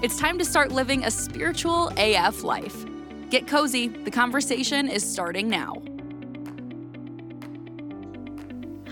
It's time to start living a spiritual AF life. Get cozy, the conversation is starting now.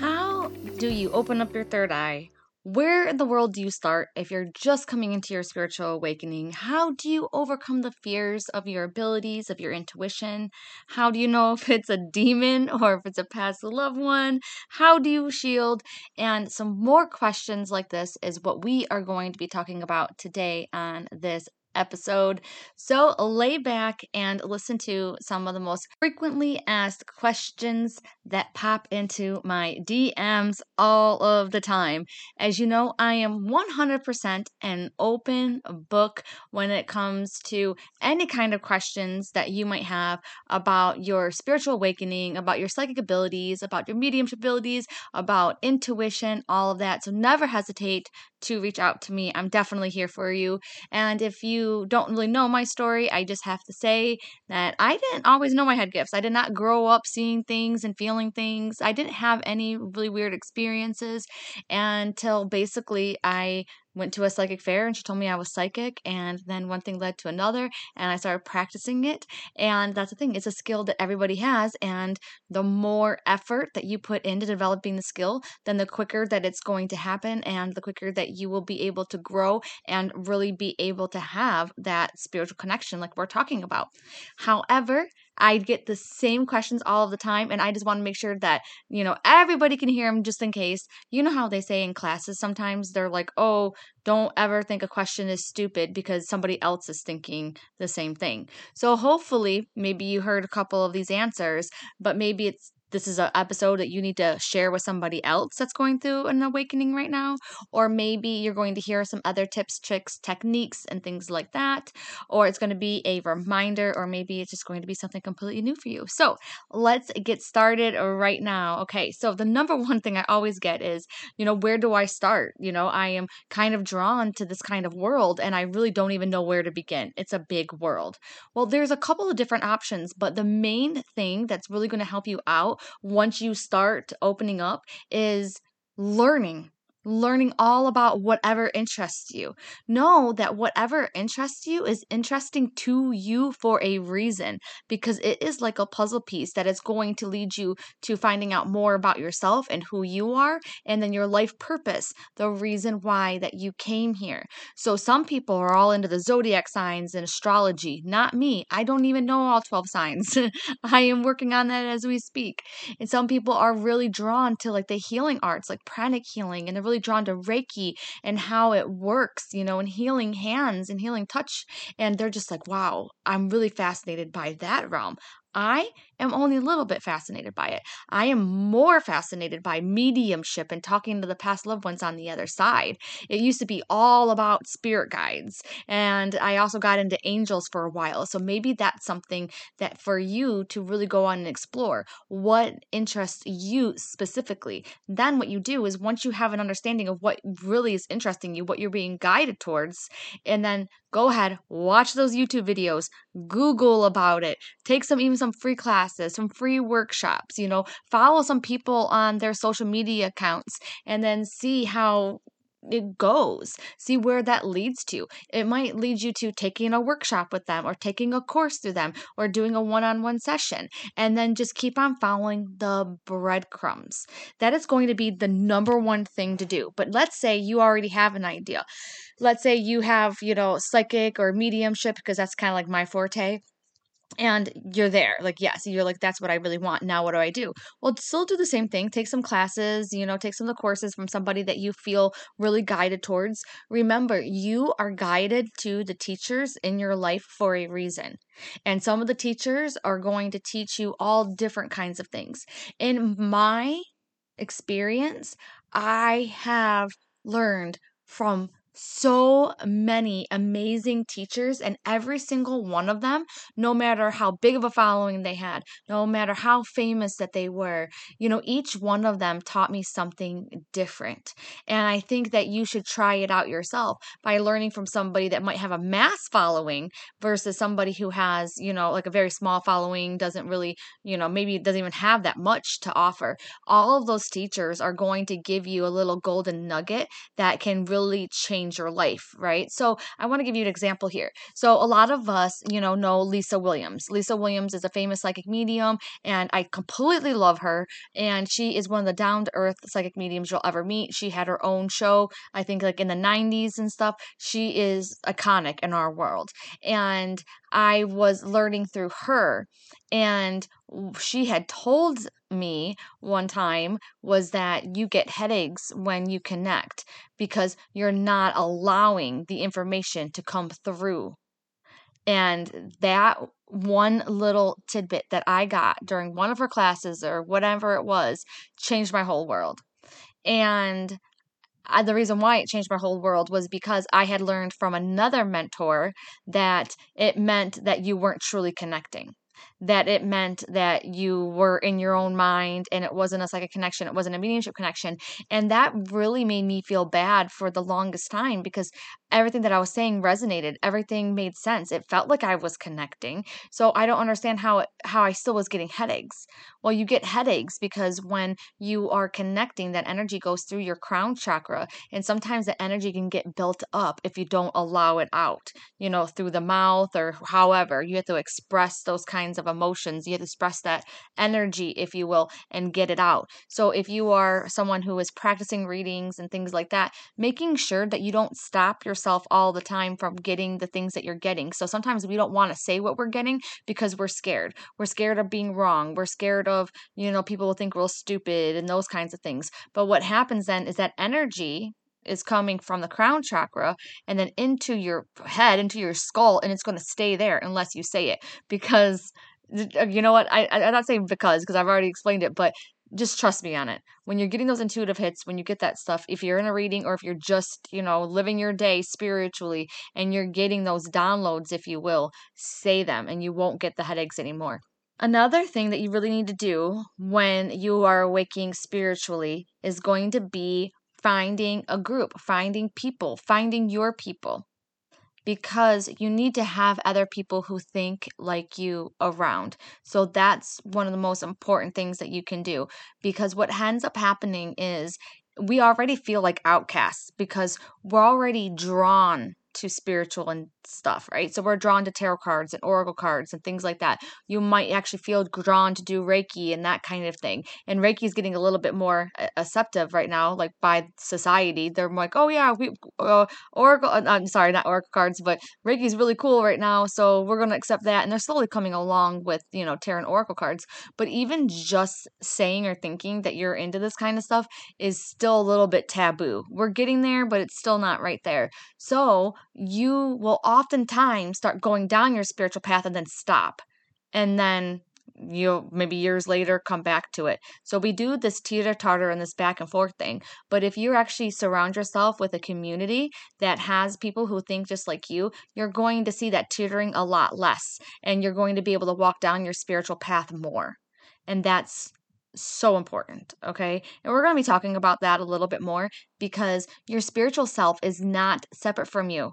How do you open up your third eye? Where in the world do you start if you're just coming into your spiritual awakening? How do you overcome the fears of your abilities, of your intuition? How do you know if it's a demon or if it's a past loved one? How do you shield? And some more questions like this is what we are going to be talking about today on this episode. So lay back and listen to some of the most frequently asked questions that pop into my DMs all of the time. As you know, I am 100% an open book when it comes to any kind of questions that you might have about your spiritual awakening, about your psychic abilities, about your mediumship abilities, about intuition, all of that. So never hesitate to reach out to me. I'm definitely here for you. And if you don't really know my story, I just have to say that I didn't always know I had gifts. I did not grow up seeing things and feeling things. I didn't have any really weird experiences until basically I went to a psychic fair and she told me I was psychic. And then one thing led to another, and I started practicing it. And that's the thing, it's a skill that everybody has. And the more effort that you put into developing the skill, then the quicker that it's going to happen, and the quicker that you will be able to grow and really be able to have that spiritual connection, like we're talking about. However, I get the same questions all of the time, and I just want to make sure that, you know, everybody can hear them just in case. You know how they say in classes sometimes they're like, oh, don't ever think a question is stupid because somebody else is thinking the same thing. So hopefully, maybe you heard a couple of these answers, but maybe it's this is an episode that you need to share with somebody else that's going through an awakening right now. Or maybe you're going to hear some other tips, tricks, techniques, and things like that. Or it's going to be a reminder, or maybe it's just going to be something completely new for you. So let's get started right now. Okay, so the number one thing I always get is, you know, where do I start? You know, I am kind of drawn to this kind of world and I really don't even know where to begin. It's a big world. Well, there's a couple of different options, but the main thing that's really going to help you out once you start opening up is learning learning all about whatever interests you. Know that whatever interests you is interesting to you for a reason because it is like a puzzle piece that is going to lead you to finding out more about yourself and who you are and then your life purpose, the reason why that you came here. So some people are all into the zodiac signs and astrology, not me. I don't even know all 12 signs. I am working on that as we speak. And some people are really drawn to like the healing arts, like pranic healing, and they're really really drawn to Reiki and how it works, you know, and healing hands and healing touch. And they're just like, wow, I'm really fascinated by that realm. I am only a little bit fascinated by it. I am more fascinated by mediumship and talking to the past loved ones on the other side. It used to be all about spirit guides, and I also got into angels for a while. So maybe that's something that for you to really go on and explore what interests you specifically. Then what you do is once you have an understanding of what really is interesting you, what you're being guided towards, and then go ahead, watch those YouTube videos, Google about it, take some even some free classes, some free workshops, you know, follow some people on their social media accounts and then see how it goes. See where that leads to. It might lead you to taking a workshop with them or taking a course through them or doing a one on one session. And then just keep on following the breadcrumbs. That is going to be the number one thing to do. But let's say you already have an idea. Let's say you have, you know, psychic or mediumship, because that's kind of like my forte and you're there like yes you're like that's what i really want now what do i do? Well still do the same thing take some classes you know take some of the courses from somebody that you feel really guided towards. Remember you are guided to the teachers in your life for a reason and some of the teachers are going to teach you all different kinds of things. In my experience i have learned from so many amazing teachers, and every single one of them, no matter how big of a following they had, no matter how famous that they were, you know, each one of them taught me something different. And I think that you should try it out yourself by learning from somebody that might have a mass following versus somebody who has, you know, like a very small following, doesn't really, you know, maybe doesn't even have that much to offer. All of those teachers are going to give you a little golden nugget that can really change your life, right? So I want to give you an example here. So a lot of us, you know, know Lisa Williams. Lisa Williams is a famous psychic medium, and I completely love her. And she is one of the down to earth psychic mediums you'll ever meet. She had her own show, I think, like in the 90s and stuff. She is iconic in our world. And I was learning through her. And she had told me one time was that you get headaches when you connect because you're not allowing the information to come through. And that one little tidbit that I got during one of her classes or whatever it was changed my whole world. And I, the reason why it changed my whole world was because I had learned from another mentor that it meant that you weren't truly connecting that it meant that you were in your own mind and it wasn't a psychic connection, it wasn't a mediumship connection. And that really made me feel bad for the longest time because everything that I was saying resonated. Everything made sense. It felt like I was connecting. So I don't understand how it, how I still was getting headaches. Well, you get headaches because when you are connecting, that energy goes through your crown chakra, and sometimes the energy can get built up if you don't allow it out. You know, through the mouth or however. You have to express those kinds of emotions. You have to express that energy, if you will, and get it out. So if you are someone who is practicing readings and things like that, making sure that you don't stop yourself all the time from getting the things that you're getting. So sometimes we don't want to say what we're getting because we're scared. We're scared of being wrong. We're scared of, you know, people will think we're stupid and those kinds of things. But what happens then is that energy is coming from the crown chakra and then into your head, into your skull, and it's going to stay there unless you say it because Uh, you know what? I I'm not saying because because I've already explained it, but just trust me on it. When you're getting those intuitive hits, when you get that stuff, if you're in a reading or if you're just, you know, living your day spiritually and you're getting those downloads, if you will, say them and you won't get the headaches anymore. Another thing that you really need to do when you are waking spiritually is going to be finding a group, finding people, finding your people because you need to have other people who think like you around. So that's one of the most important things that you can do because what ends up happening is we already feel like outcasts because we're already drawn to spiritual and stuff, right? So we're drawn to tarot cards and oracle cards and things like that. You might actually feel drawn to do Reiki and that kind of thing. And Reiki is getting a little bit more acceptive right now, like by society. They're like, oh yeah, we uh, oracle. Uh, I'm sorry, not oracle cards, but Reiki is really cool right now, so we're going to accept that. And they're slowly coming along with you know tarot and oracle cards. But even just saying or thinking that you're into this kind of stuff is still a little bit taboo. We're getting there, but it's still not right there. So you will oftentimes start going down your spiritual path and then stop. And then you'll maybe years later come back to it. So we do this teeter totter and this back and forth thing. But if you actually surround yourself with a community that has people who think just like you, you're going to see that teetering a lot less and you're going to be able to walk down your spiritual path more. And that's so important, okay? And we're going to be talking about that a little bit more because your spiritual self is not separate from you.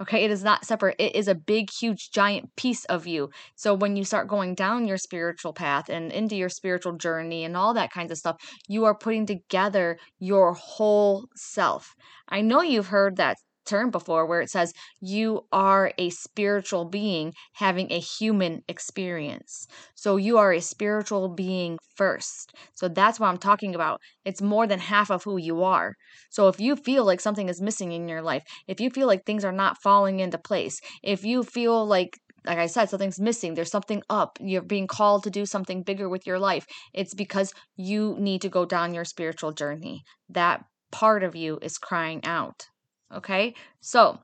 Okay, it is not separate. It is a big, huge, giant piece of you. So when you start going down your spiritual path and into your spiritual journey and all that kinds of stuff, you are putting together your whole self. I know you've heard that term before where it says you are a spiritual being having a human experience. So you are a spiritual being first. So that's what I'm talking about. It's more than half of who you are. So if you feel like something is missing in your life, if you feel like things are not falling into place, if you feel like like I said, something's missing. There's something up. You're being called to do something bigger with your life. It's because you need to go down your spiritual journey. That part of you is crying out. Okay, so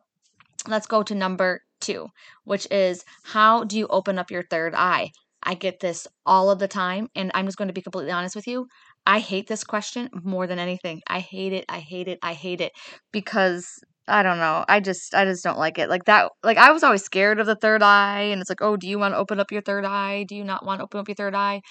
let's go to number two, which is how do you open up your third eye? I get this all of the time, and I'm just going to be completely honest with you. I hate this question more than anything. I hate it. I hate it. I hate it because I don't know. I just I just don't like it. Like that like I was always scared of the third eye and it's like, "Oh, do you want to open up your third eye? Do you not want to open up your third eye?"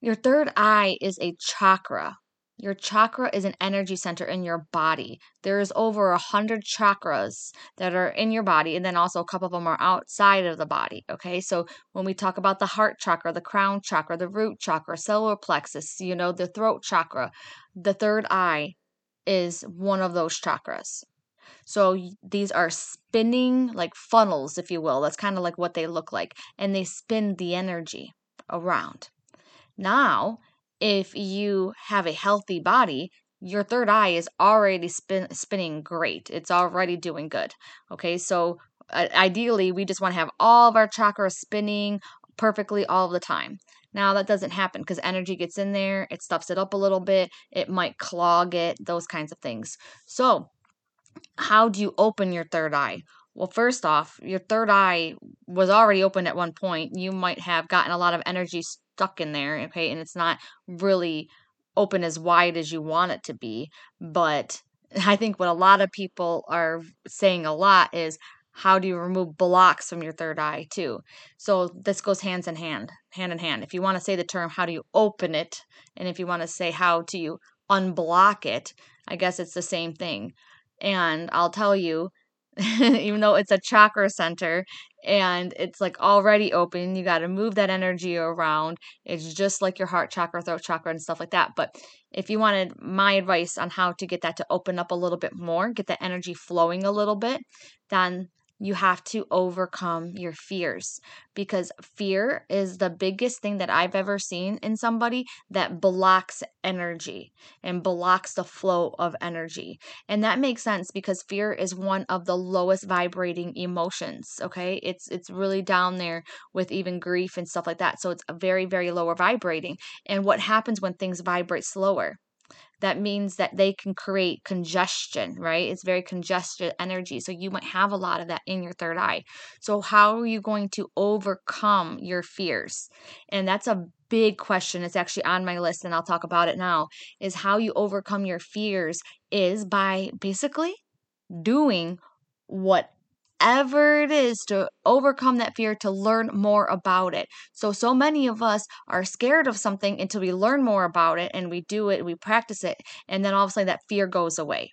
Your third eye is a chakra. Your chakra is an energy center in your body. There's over a hundred chakras that are in your body, and then also a couple of them are outside of the body. Okay, so when we talk about the heart chakra, the crown chakra, the root chakra, solar plexus, you know, the throat chakra, the third eye is one of those chakras. So these are spinning like funnels, if you will. That's kind of like what they look like. And they spin the energy around. Now, if you have a healthy body, your third eye is already spin, spinning great. It's already doing good. Okay, so uh, ideally, we just want to have all of our chakras spinning perfectly all the time. Now, that doesn't happen because energy gets in there, it stuffs it up a little bit, it might clog it, those kinds of things. So, how do you open your third eye? Well, first off, your third eye was already open at one point. You might have gotten a lot of energy stuck in there, okay, and it's not really open as wide as you want it to be. But I think what a lot of people are saying a lot is how do you remove blocks from your third eye too? So this goes hands in hand hand in hand. If you want to say the term how do you open it? and if you want to say how do you unblock it? I guess it's the same thing. And I'll tell you, even though it's a chakra center and it's like already open, you got to move that energy around. It's just like your heart chakra, throat chakra, and stuff like that. But if you wanted my advice on how to get that to open up a little bit more, get that energy flowing a little bit, then you have to overcome your fears because fear is the biggest thing that I've ever seen in somebody that blocks energy and blocks the flow of energy. And that makes sense because fear is one of the lowest vibrating emotions, okay? It's it's really down there with even grief and stuff like that. So it's very very lower vibrating. And what happens when things vibrate slower? That means that they can create congestion, right? It's very congested energy. So you might have a lot of that in your third eye. So, how are you going to overcome your fears? And that's a big question. It's actually on my list, and I'll talk about it now. Is how you overcome your fears is by basically doing what whatever it is to overcome that fear to learn more about it. So, so many of us are scared of something until we learn more about it and we do it, we practice it, and then all of a sudden that fear goes away.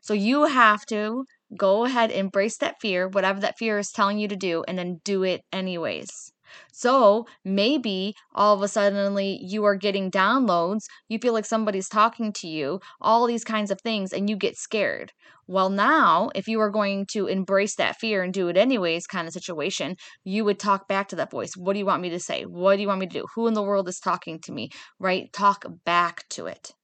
So, you have to go ahead, embrace that fear, whatever that fear is telling you to do, and then do it anyways. So maybe all of a suddenly you are getting downloads, you feel like somebody's talking to you, all these kinds of things, and you get scared. Well, now, if you are going to embrace that fear and do it anyways kind of situation, you would talk back to that voice. What do you want me to say? What do you want me to do? Who in the world is talking to me? Right? Talk back to it.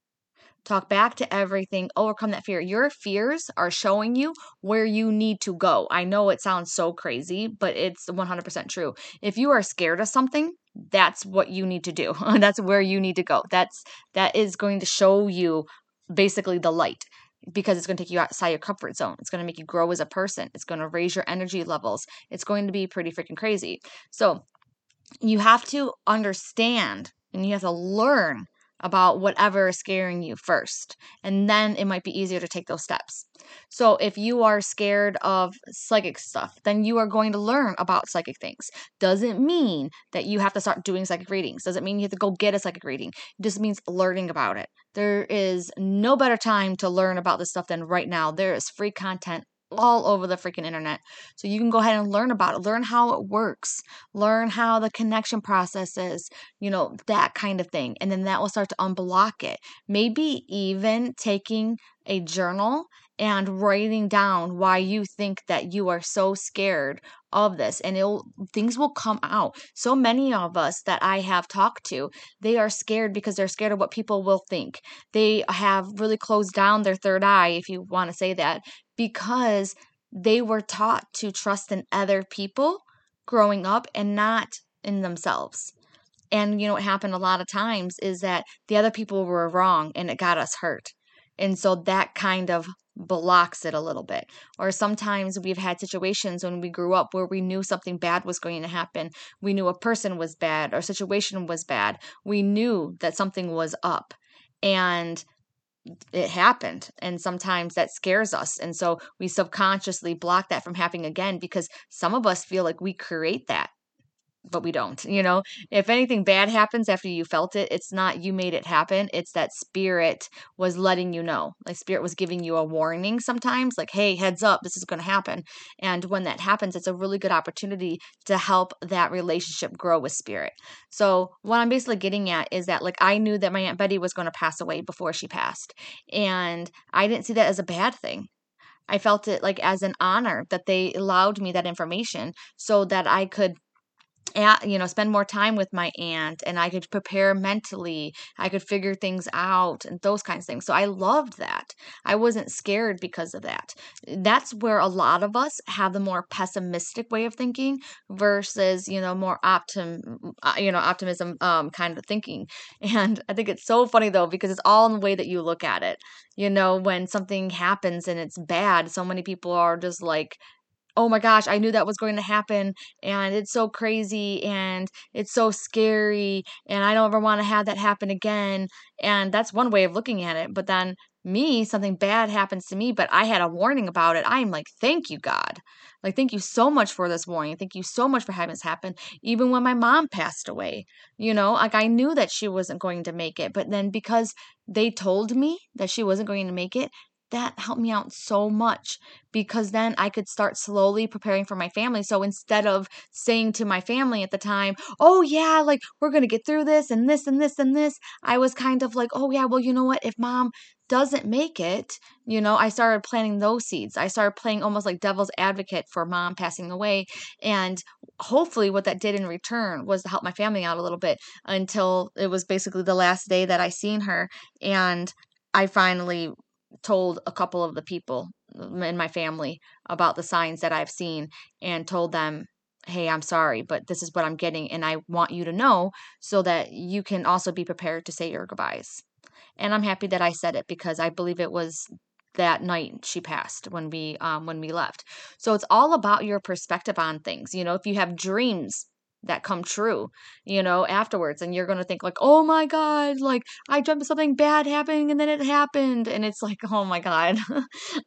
Talk back to everything, overcome that fear. Your fears are showing you where you need to go. I know it sounds so crazy, but it's 100% true. If you are scared of something, that's what you need to do. that's where you need to go. That's that is going to show you basically the light because it's going to take you outside your comfort zone. It's going to make you grow as a person. It's going to raise your energy levels. It's going to be pretty freaking crazy. So, you have to understand and you have to learn about whatever is scaring you first. And then it might be easier to take those steps. So if you are scared of psychic stuff, then you are going to learn about psychic things. Doesn't mean that you have to start doing psychic readings. Doesn't mean you have to go get a psychic reading. It just means learning about it. There is no better time to learn about this stuff than right now. There is free content all over the freaking internet. So you can go ahead and learn about it, learn how it works, learn how the connection process is, you know, that kind of thing. And then that will start to unblock it. Maybe even taking a journal and writing down why you think that you are so scared of this and it'll things will come out. So many of us that i have talked to they are scared because they're scared of what people will think. They have really closed down their third eye if you want to say that because they were taught to trust in other people growing up and not in themselves. And you know what happened a lot of times is that the other people were wrong and it got us hurt. And so that kind of blocks it a little bit. Or sometimes we've had situations when we grew up where we knew something bad was going to happen. We knew a person was bad or situation was bad. We knew that something was up. And it happened and sometimes that scares us and so we subconsciously block that from happening again because some of us feel like we create that but we don't. You know, if anything bad happens after you felt it, it's not you made it happen. It's that spirit was letting you know. Like spirit was giving you a warning sometimes, like, hey, heads up, this is going to happen. And when that happens, it's a really good opportunity to help that relationship grow with spirit. So, what I'm basically getting at is that, like, I knew that my Aunt Betty was going to pass away before she passed. And I didn't see that as a bad thing. I felt it like as an honor that they allowed me that information so that I could at, you know spend more time with my aunt and i could prepare mentally i could figure things out and those kinds of things. So i loved that. I wasn't scared because of that. That's where a lot of us have the more pessimistic way of thinking versus you know more optim uh, you know optimism um, kind of thinking. And i think it's so funny though because it's all in the way that you look at it. You know when something happens and it's bad so many people are just like oh my gosh, I knew that was going to happen and it's so crazy and it's so scary and I don't ever want to have that happen again. And that's one way of looking at it. But then me, something bad happens to me, but I had a warning about it. I'm like, thank you, God. Like, thank you so much for this warning. Thank you so much for having this happen. Even when my mom passed away, you know, like I knew that she wasn't going to make it. But then because they told me that she wasn't going to make it, that helped me out so much because then I could start slowly preparing for my family. So instead of saying to my family at the time, oh, yeah, like we're going to get through this and this and this and this, I was kind of like, oh, yeah, well, you know what? If mom doesn't make it, you know, I started planting those seeds. I started playing almost like devil's advocate for mom passing away. And hopefully, what that did in return was to help my family out a little bit until it was basically the last day that I seen her. And I finally told a couple of the people in my family about the signs that I've seen and told them, hey, I'm sorry, but this is what I'm getting. And I want you to know so that you can also be prepared to say your goodbyes. And I'm happy that I said it because I believe it was that night she passed when we um when we left. So it's all about your perspective on things. You know, if you have dreams that come true, you know, afterwards. And you're going to think, like, oh my God, like I dreamt of something bad happening and then it happened. And it's like, oh my God.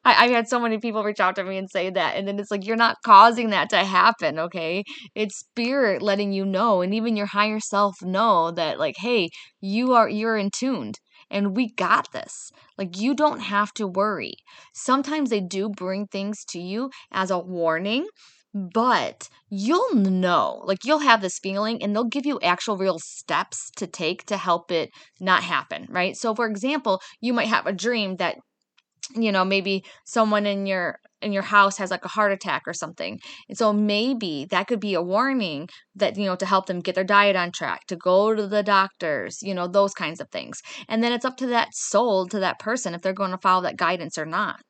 I, I've had so many people reach out to me and say that. And then it's like, you're not causing that to happen, okay? It's spirit letting you know. And even your higher self know that, like, hey, you are, you're in tuned and we got this. Like, you don't have to worry. Sometimes they do bring things to you as a warning but you'll know like you'll have this feeling and they'll give you actual real steps to take to help it not happen right so for example you might have a dream that you know maybe someone in your in your house has like a heart attack or something. And so maybe that could be a warning that, you know, to help them get their diet on track, to go to the doctors, you know, those kinds of things. And then it's up to that soul, to that person, if they're going to follow that guidance or not.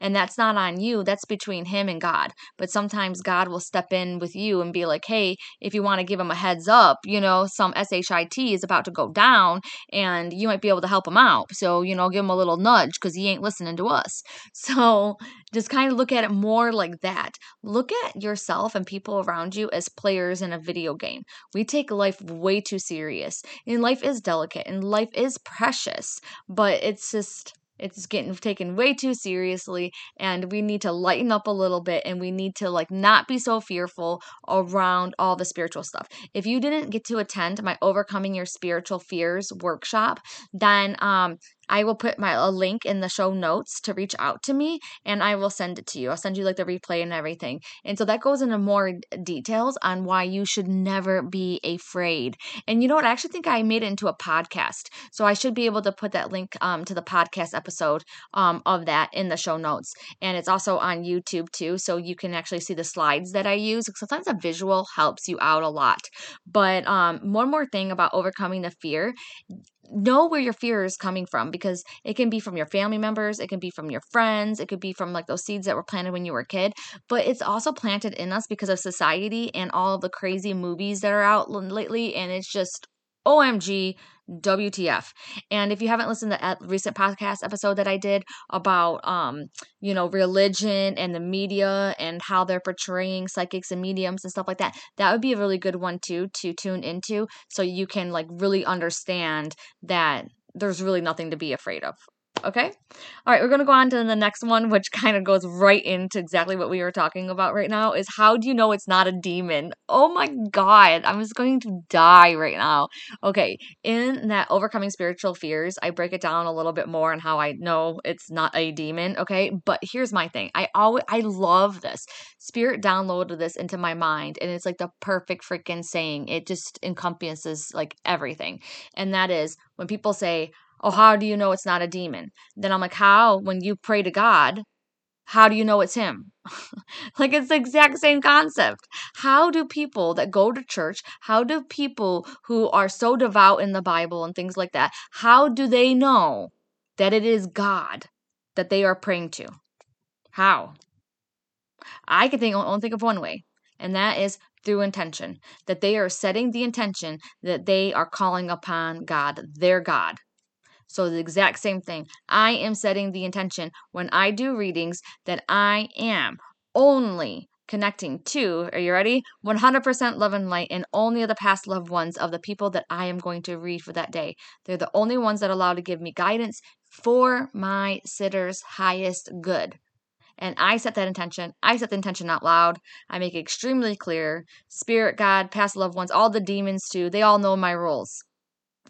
And that's not on you, that's between him and God. But sometimes God will step in with you and be like, hey, if you want to give him a heads up, you know, some SHIT is about to go down and you might be able to help him out. So, you know, give him a little nudge because he ain't listening to us. So just kind of look at it more like that. Look at yourself and people around you as players in a video game. We take life way too serious. And life is delicate and life is precious, but it's just it's getting taken way too seriously and we need to lighten up a little bit and we need to like not be so fearful around all the spiritual stuff. If you didn't get to attend my overcoming your spiritual fears workshop, then um I will put my a link in the show notes to reach out to me and I will send it to you. I'll send you like the replay and everything. And so that goes into more details on why you should never be afraid. And you know what? I actually think I made it into a podcast. So I should be able to put that link um, to the podcast episode um, of that in the show notes. And it's also on YouTube too. So you can actually see the slides that I use. Sometimes a visual helps you out a lot. But um, one more thing about overcoming the fear know where your fear is coming from because it can be from your family members, it can be from your friends, it could be from like those seeds that were planted when you were a kid, but it's also planted in us because of society and all of the crazy movies that are out lately and it's just OMG WTF. And if you haven't listened to that recent podcast episode that I did about um, you know, religion and the media and how they're portraying psychics and mediums and stuff like that, that would be a really good one too to tune into so you can like really understand that there's really nothing to be afraid of. Okay. All right, we're going to go on to the next one, which kind of goes right into exactly what we were talking about right now is how do you know it's not a demon? Oh my God, I'm just going to die right now. Okay, in that overcoming spiritual fears, I break it down a little bit more on how I know it's not a demon. Okay, but here's my thing I always, I love this. Spirit downloaded this into my mind, and it's like the perfect freaking saying. It just encompasses like everything. And that is when people say, oh, how do you know it's not a demon? Then I'm like, how? When you pray to God, how do you know it's him? like it's the exact same concept. How do people that go to church, how do people who are so devout in the Bible and things like that, how do they know that it is God that they are praying to? How? I can think only think of one way, and that is through intention. That they are setting the intention that they are calling upon God, their God. So the exact same thing. I am setting the intention when I do readings that I am only connecting to, are you ready? 100% love and light and only the past loved ones of the people that I am going to read for that day. They're the only ones that allow to give me guidance for my sitter's highest good. And I set that intention. I set the intention out loud. I make it extremely clear. Spirit, God, past loved ones, all the demons too, they all know my rules.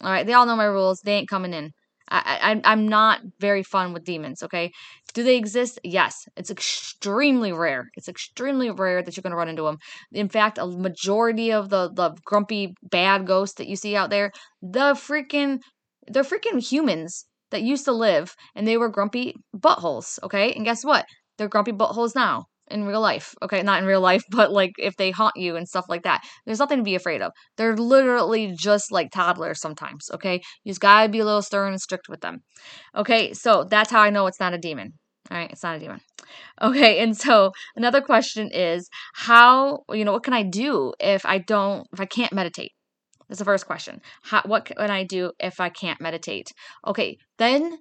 All right, they all know my rules. They ain't coming in. I, I I'm not very fun with demons. Okay, do they exist? Yes, it's extremely rare. It's extremely rare that you're going to run into them. In fact, a majority of the the grumpy bad ghosts that you see out there, the freaking they're freaking humans that used to live and they were grumpy buttholes. Okay, and guess what? They're grumpy buttholes now in real life. Okay, not in real life, but like if they haunt you and stuff like that. There's nothing to be afraid of. They're literally just like toddlers sometimes, okay? You just gotta be a little stern and strict with them. Okay, so that's how I know it's not a demon. All right, it's not a demon. Okay, and so another question is how, you know, what can I do if I don't, if I can't meditate? That's the first question. How, what can I do if I can't meditate? Okay, then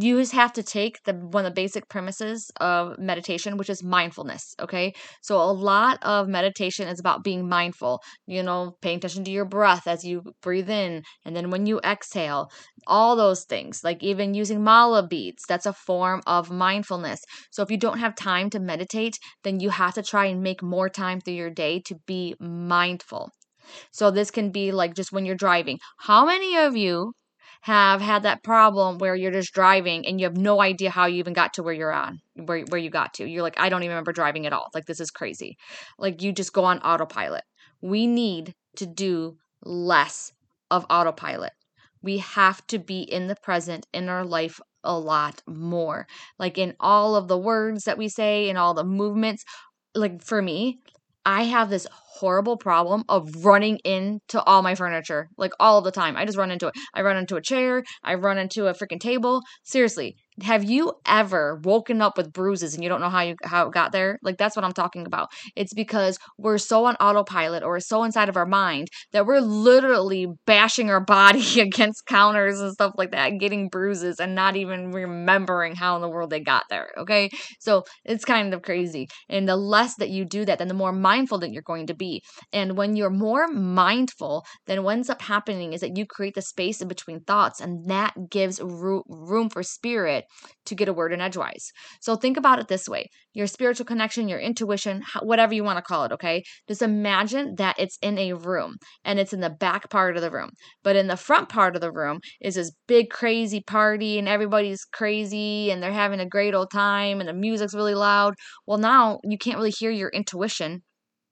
you just have to take the one of the basic premises of meditation which is mindfulness okay? So a lot of meditation is about being mindful you know paying attention to your breath as you breathe in and then when you exhale all those things like even using mala beads that's a form of mindfulness. So if you don't have time to meditate then you have to try and make more time through your day to be mindful. So this can be like just when you're driving. How many of you have had that problem where you're just driving and you have no idea how you even got to where you're on, where, where you got to. You're like, I don't even remember driving at all. Like, this is crazy. Like, you just go on autopilot. We need to do less of autopilot. We have to be in the present in our life a lot more. Like, in all of the words that we say, in all the movements. Like, for me, I have this horrible problem of running into all my furniture, like all the time. I just run into it. I run into a chair, I run into a freaking table. Seriously, have you ever woken up with bruises and you don't know how you how it got there? Like that's what I'm talking about. It's because we're so on autopilot or so inside of our mind that we're literally bashing our body against counters and stuff like that, getting bruises and not even remembering how in the world they got there. Okay. So it's kind of crazy. And the less that you do that, then the more mindful that you're going to be. And when you're more mindful, then what ends up happening is that you create the space in between thoughts, and that gives room for spirit to get a word in edgewise. So think about it this way your spiritual connection, your intuition, whatever you want to call it, okay? Just imagine that it's in a room and it's in the back part of the room. But in the front part of the room is this big, crazy party and everybody's crazy and they're having a great old time and the music's really loud. Well, now you can't really hear your intuition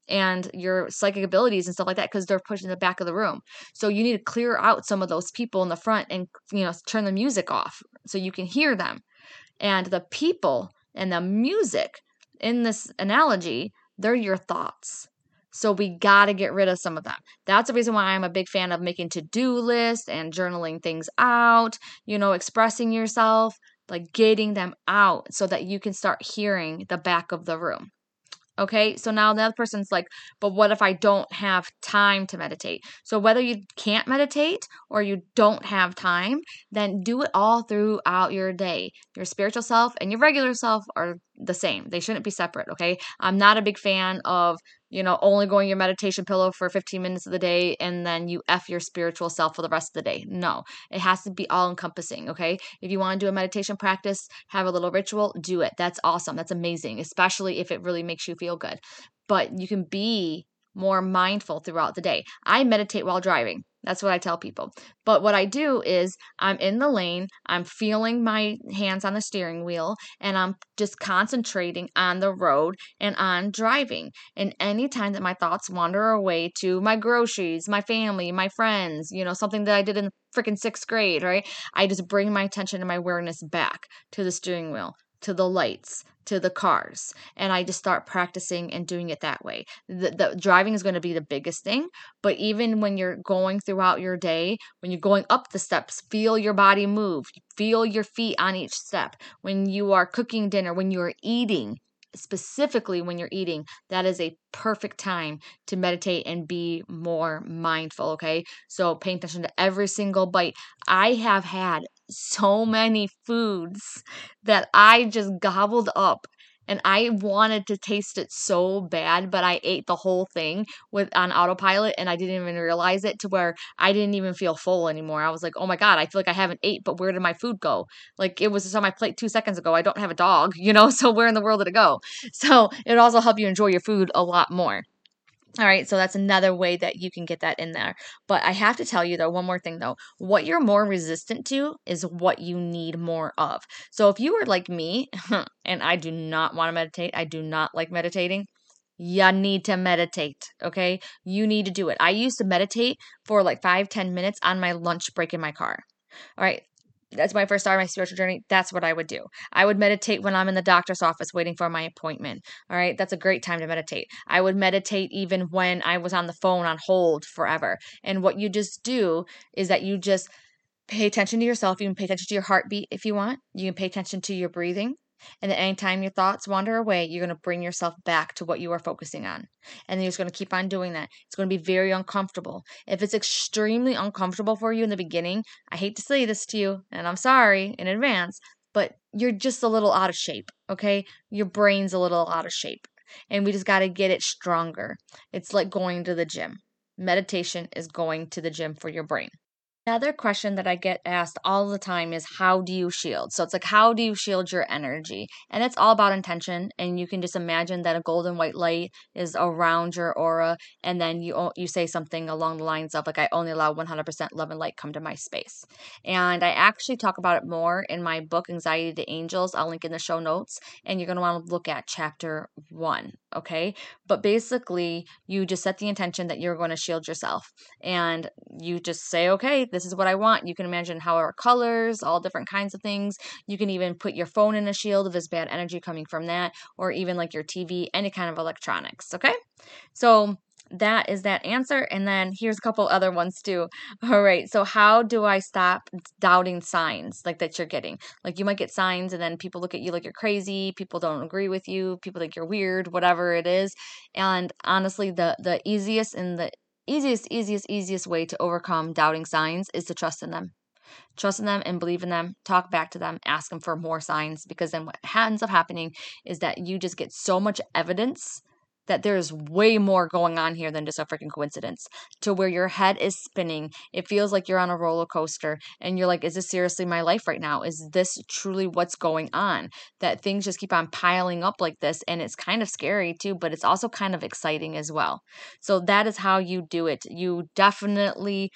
and your psychic abilities and stuff like that because they're pushed in the back of the room. So you need to clear out some of those people in the front and you know turn the music off so you can hear them. And the people and the music in this analogy, they're your thoughts. So we got to get rid of some of them. That's the reason why I'm a big fan of making to-do lists and journaling things out, you know, expressing yourself, like getting them out so that you can start hearing the back of the room. Okay, so now the other person's like, but what if I don't have time to meditate? So whether you can't meditate or you don't have time, then do it all throughout your day. Your spiritual self and your regular self are the same. They shouldn't be separate, okay? I'm not a big fan of you know, only going your meditation pillow for 15 minutes of the day and then you F your spiritual self for the rest of the day. No, it has to be all encompassing, okay? If you want to do a meditation practice, have a little ritual, do it. That's awesome. That's amazing, especially if it really makes you feel good. But you can be more mindful throughout the day. I meditate while driving. That's what I tell people. But what I do is I'm in the lane, I'm feeling my hands on the steering wheel, and I'm just concentrating on the road and on driving. And anytime that my thoughts wander away to my groceries, my family, my friends, you know, something that I did in freaking sixth grade, right? I just bring my attention and my awareness back to the steering wheel, to the lights, to the cars and I just start practicing and doing it that way. The, the driving is going to be the biggest thing, but even when you're going throughout your day, when you're going up the steps, feel your body move, feel your feet on each step. When you are cooking dinner, when you're eating, specifically when you're eating, that is a perfect time to meditate and be more mindful. Okay. So paying attention to every single bite. I have had so many foods that I just gobbled up and I wanted to taste it so bad, but I ate the whole thing with on autopilot and I didn't even realize it to where I didn't even feel full anymore. I was like, "Oh my god, I feel like I haven't ate, but where did my food go?" Like it was just on my plate 2 seconds ago. I don't have a dog, you know, so where in the world did it go? So, it also help you enjoy your food a lot more. All right, so that's another way that you can get that in there. But I have to tell you though, one more thing though. What you're more resistant to is what you need more of. So if you are like me, and I do not want to meditate, I do not like meditating, you need to meditate, okay? You need to do it. I used to meditate for like five, ten minutes on my lunch break in my car. All right, that's my first start my spiritual journey that's what i would do. I would meditate when i'm in the doctor's office waiting for my appointment all right? That's a great time to meditate. I would meditate even when i was on the phone on hold forever. And what you just do is that you just pay attention to yourself you can pay attention to your heartbeat if you want you can pay attention to your breathing and then anytime your thoughts wander away, you're going to bring yourself back to what you are focusing on. And you're just going to keep on doing that. It's going to be very uncomfortable. If it's extremely uncomfortable for you in the beginning, I hate to say this to you, and I'm sorry in advance, but you're just a little out of shape, okay? Your brain's a little out of shape. And we just got to get it stronger. It's like going to the gym. Meditation is going to the gym for your brain. Another question that I get asked all the time is how do you shield? So it's like how do you shield your energy? And it's all about intention and you can just imagine that a golden white light is around your aura and then you you say something along the lines of like I only allow 100% love and light come to my space. And I actually talk about it more in my book Anxiety to Angels. I'll link in the show notes and you're going to want to look at chapter 1, okay? But basically, you just set the intention that you're going to shield yourself and you just say okay, this is what I want. You can imagine however colors, all different kinds of things. You can even put your phone in a shield if there's bad energy coming from that, or even like your TV, any kind of electronics. Okay. So that is that answer. And then here's a couple other ones too. All right. So, how do I stop doubting signs like that you're getting? Like, you might get signs and then people look at you like you're crazy. People don't agree with you. People think you're weird, whatever it is. And honestly, the, the easiest and the easiest, easiest, easiest way to overcome doubting signs is to trust in them. Trust in them and believe in them. Talk back to them. Ask them for more signs because then what ends up happening is that you just get so much evidence that there's way more going on here than just a freaking coincidence to where your head is spinning. It feels like you're on a roller coaster and you're like, is this seriously my life right now? Is this truly what's going on? That things just keep on piling up like this. And it's kind of scary too, but it's also kind of exciting as well. So that is how you do it. You definitely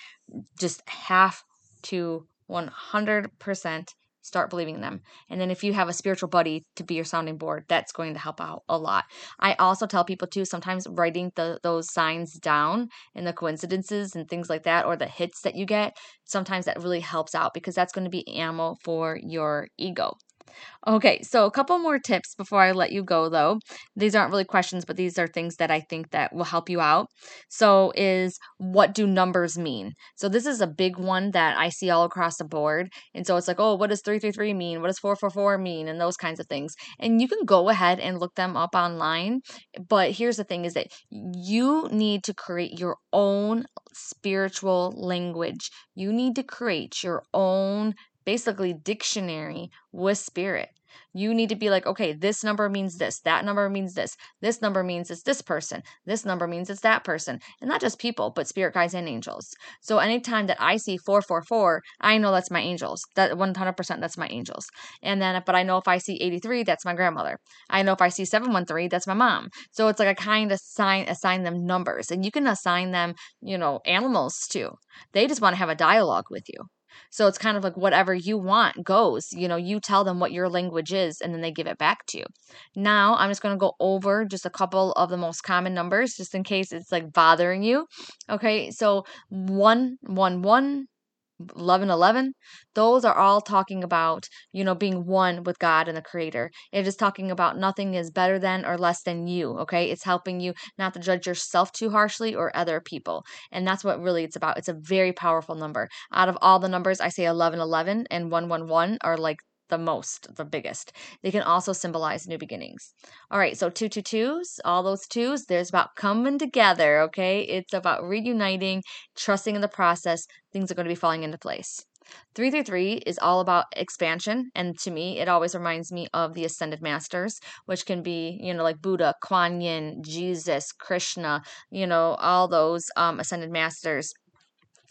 just have to 100% start believing them. And then if you have a spiritual buddy to be your sounding board, that's going to help out a lot. I also tell people too sometimes writing the, those signs down and the coincidences and things like that or the hits that you get, sometimes that really helps out because that's going to be ammo for your ego. Okay, so a couple more tips before I let you go though. These aren't really questions, but these are things that I think that will help you out. So is what do numbers mean? So this is a big one that I see all across the board. And so it's like, "Oh, what does 333 mean? What does 444 mean?" and those kinds of things. And you can go ahead and look them up online, but here's the thing is that you need to create your own spiritual language. You need to create your own basically dictionary with spirit. You need to be like, okay, this number means this, that number means this, this number means it's this person, this number means it's that person. And not just people, but spirit guides and angels. So anytime that I see 444, I know that's my angels. That 100% that's my angels. And then, but I know if I see 83, that's my grandmother. I know if I see 713, that's my mom. So it's like I kind of assign, assign them numbers. And you can assign them, you know, animals too. They just want to have a dialogue with you. So it's kind of like whatever you want goes. You know, you tell them what your language is and then they give it back to you. Now I'm just going to go over just a couple of the most common numbers just in case it's like bothering you. Okay. So 111, 11 11 those are all talking about you know being one with god and the creator. It is talking about nothing is better than or less than you okay? It's helping you not to judge yourself too harshly or other people. And that's what really it's about. It's a very powerful number. Out of all the numbers i say 11 11 and 111 are like the most, the biggest. They can also symbolize new beginnings. All right, so two two twos, all those twos, there's about coming together, okay? It's about reuniting, trusting in the process. Things are going to be falling into place. 333 is all about expansion and to me it always reminds me of the ascended masters which can be you know like buddha kuan yin jesus krishna you know all those um, ascended masters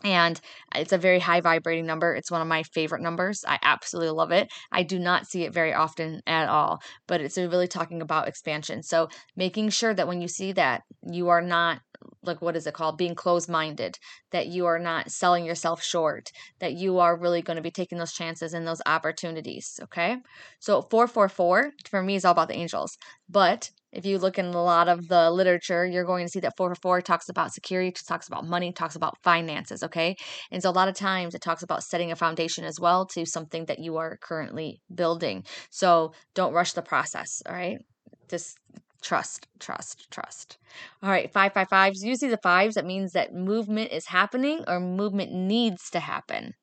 and it's a very high vibrating number. It's one of my favorite numbers. I absolutely love it. I do not see it very often at all, but it's really talking about expansion. So making sure that when you see that, you are not like what is it called being closed minded that you are not selling yourself short that you are really going to be taking those chances and those opportunities okay so 444 for me is all about the angels but if you look in a lot of the literature, you're going to see that 444 talks about security, talks about money, talks about finances, okay? And so a lot of times it talks about setting a foundation as well to something that you are currently building. So don't rush the process, all right? Just trust, trust, trust. All right, 555s. You see the fives, that means that movement is happening or movement needs to happen.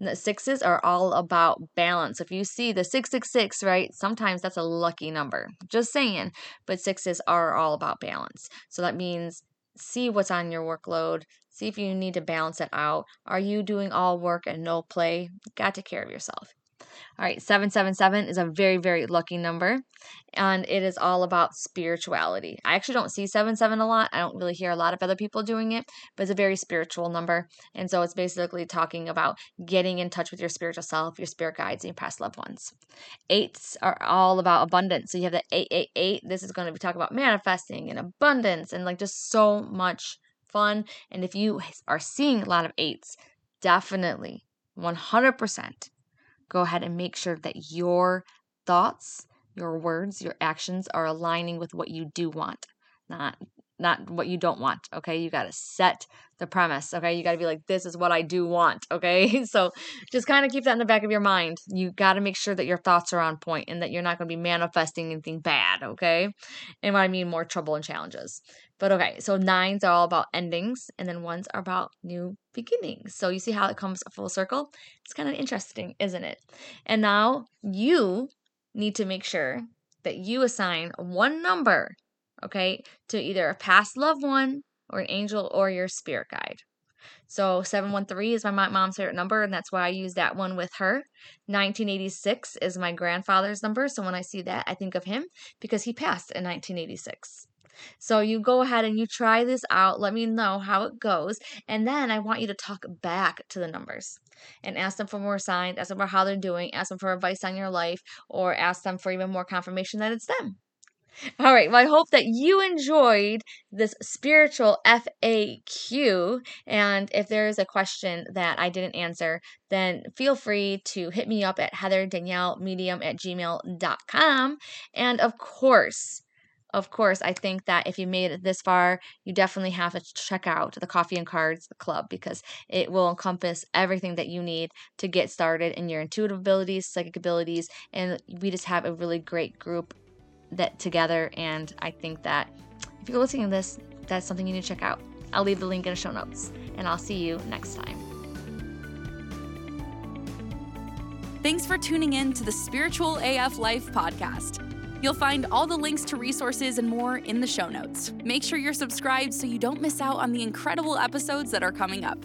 The sixes are all about balance. If you see the 666, right, sometimes that's a lucky number. Just saying. But sixes are all about balance. So that means see what's on your workload, see if you need to balance it out. Are you doing all work and no play? Got to care of yourself. All right, 777 is a very, very lucky number, and it is all about spirituality. I actually don't see 77 a lot. I don't really hear a lot of other people doing it, but it's a very spiritual number. And so it's basically talking about getting in touch with your spiritual self, your spirit guides, and your past loved ones. Eights are all about abundance. So you have the 888. This is going to be talking about manifesting and abundance and like just so much fun. And if you are seeing a lot of eights, definitely 100% go ahead and make sure that your thoughts, your words, your actions are aligning with what you do want, not not what you don't want. Okay. You got to set the premise. Okay. You got to be like, this is what I do want. Okay. So just kind of keep that in the back of your mind. You got to make sure that your thoughts are on point and that you're not going to be manifesting anything bad. Okay. And what I mean, more trouble and challenges. But okay. So nines are all about endings and then ones are about new beginnings. So you see how it comes full circle? It's kind of interesting, isn't it? And now you need to make sure that you assign one number okay, to either a past loved one or an angel or your spirit guide. So 713 is my mom's favorite number, and that's why I use that one with her. 1986 is my grandfather's number, so when I see that, I think of him because he passed in 1986. So you go ahead and you try this out. Let me know how it goes. And then I want you to talk back to the numbers and ask them for more signs, ask them for how they're doing, ask them for advice on your life, or ask them for even more confirmation that it's them. All right. Well, I hope that you enjoyed this spiritual FAQ. And if there is a question that I didn't answer, then feel free to hit me up at Heather Danielle Medium at gmail.com. And of course, of course, I think that if you made it this far, you definitely have to check out the Coffee and Cards Club because it will encompass everything that you need to get started in your intuitive abilities, psychic abilities, and we just have a really great group that together. And I think that if you're listening to this, that's something you need to check out. I'll leave the link in the show notes, and I'll see you next time. Thanks for tuning in to the Spiritual AF Life podcast. You'll find all the links to resources and more in the show notes. Make sure you're subscribed so you don't miss out on the incredible episodes that are coming up.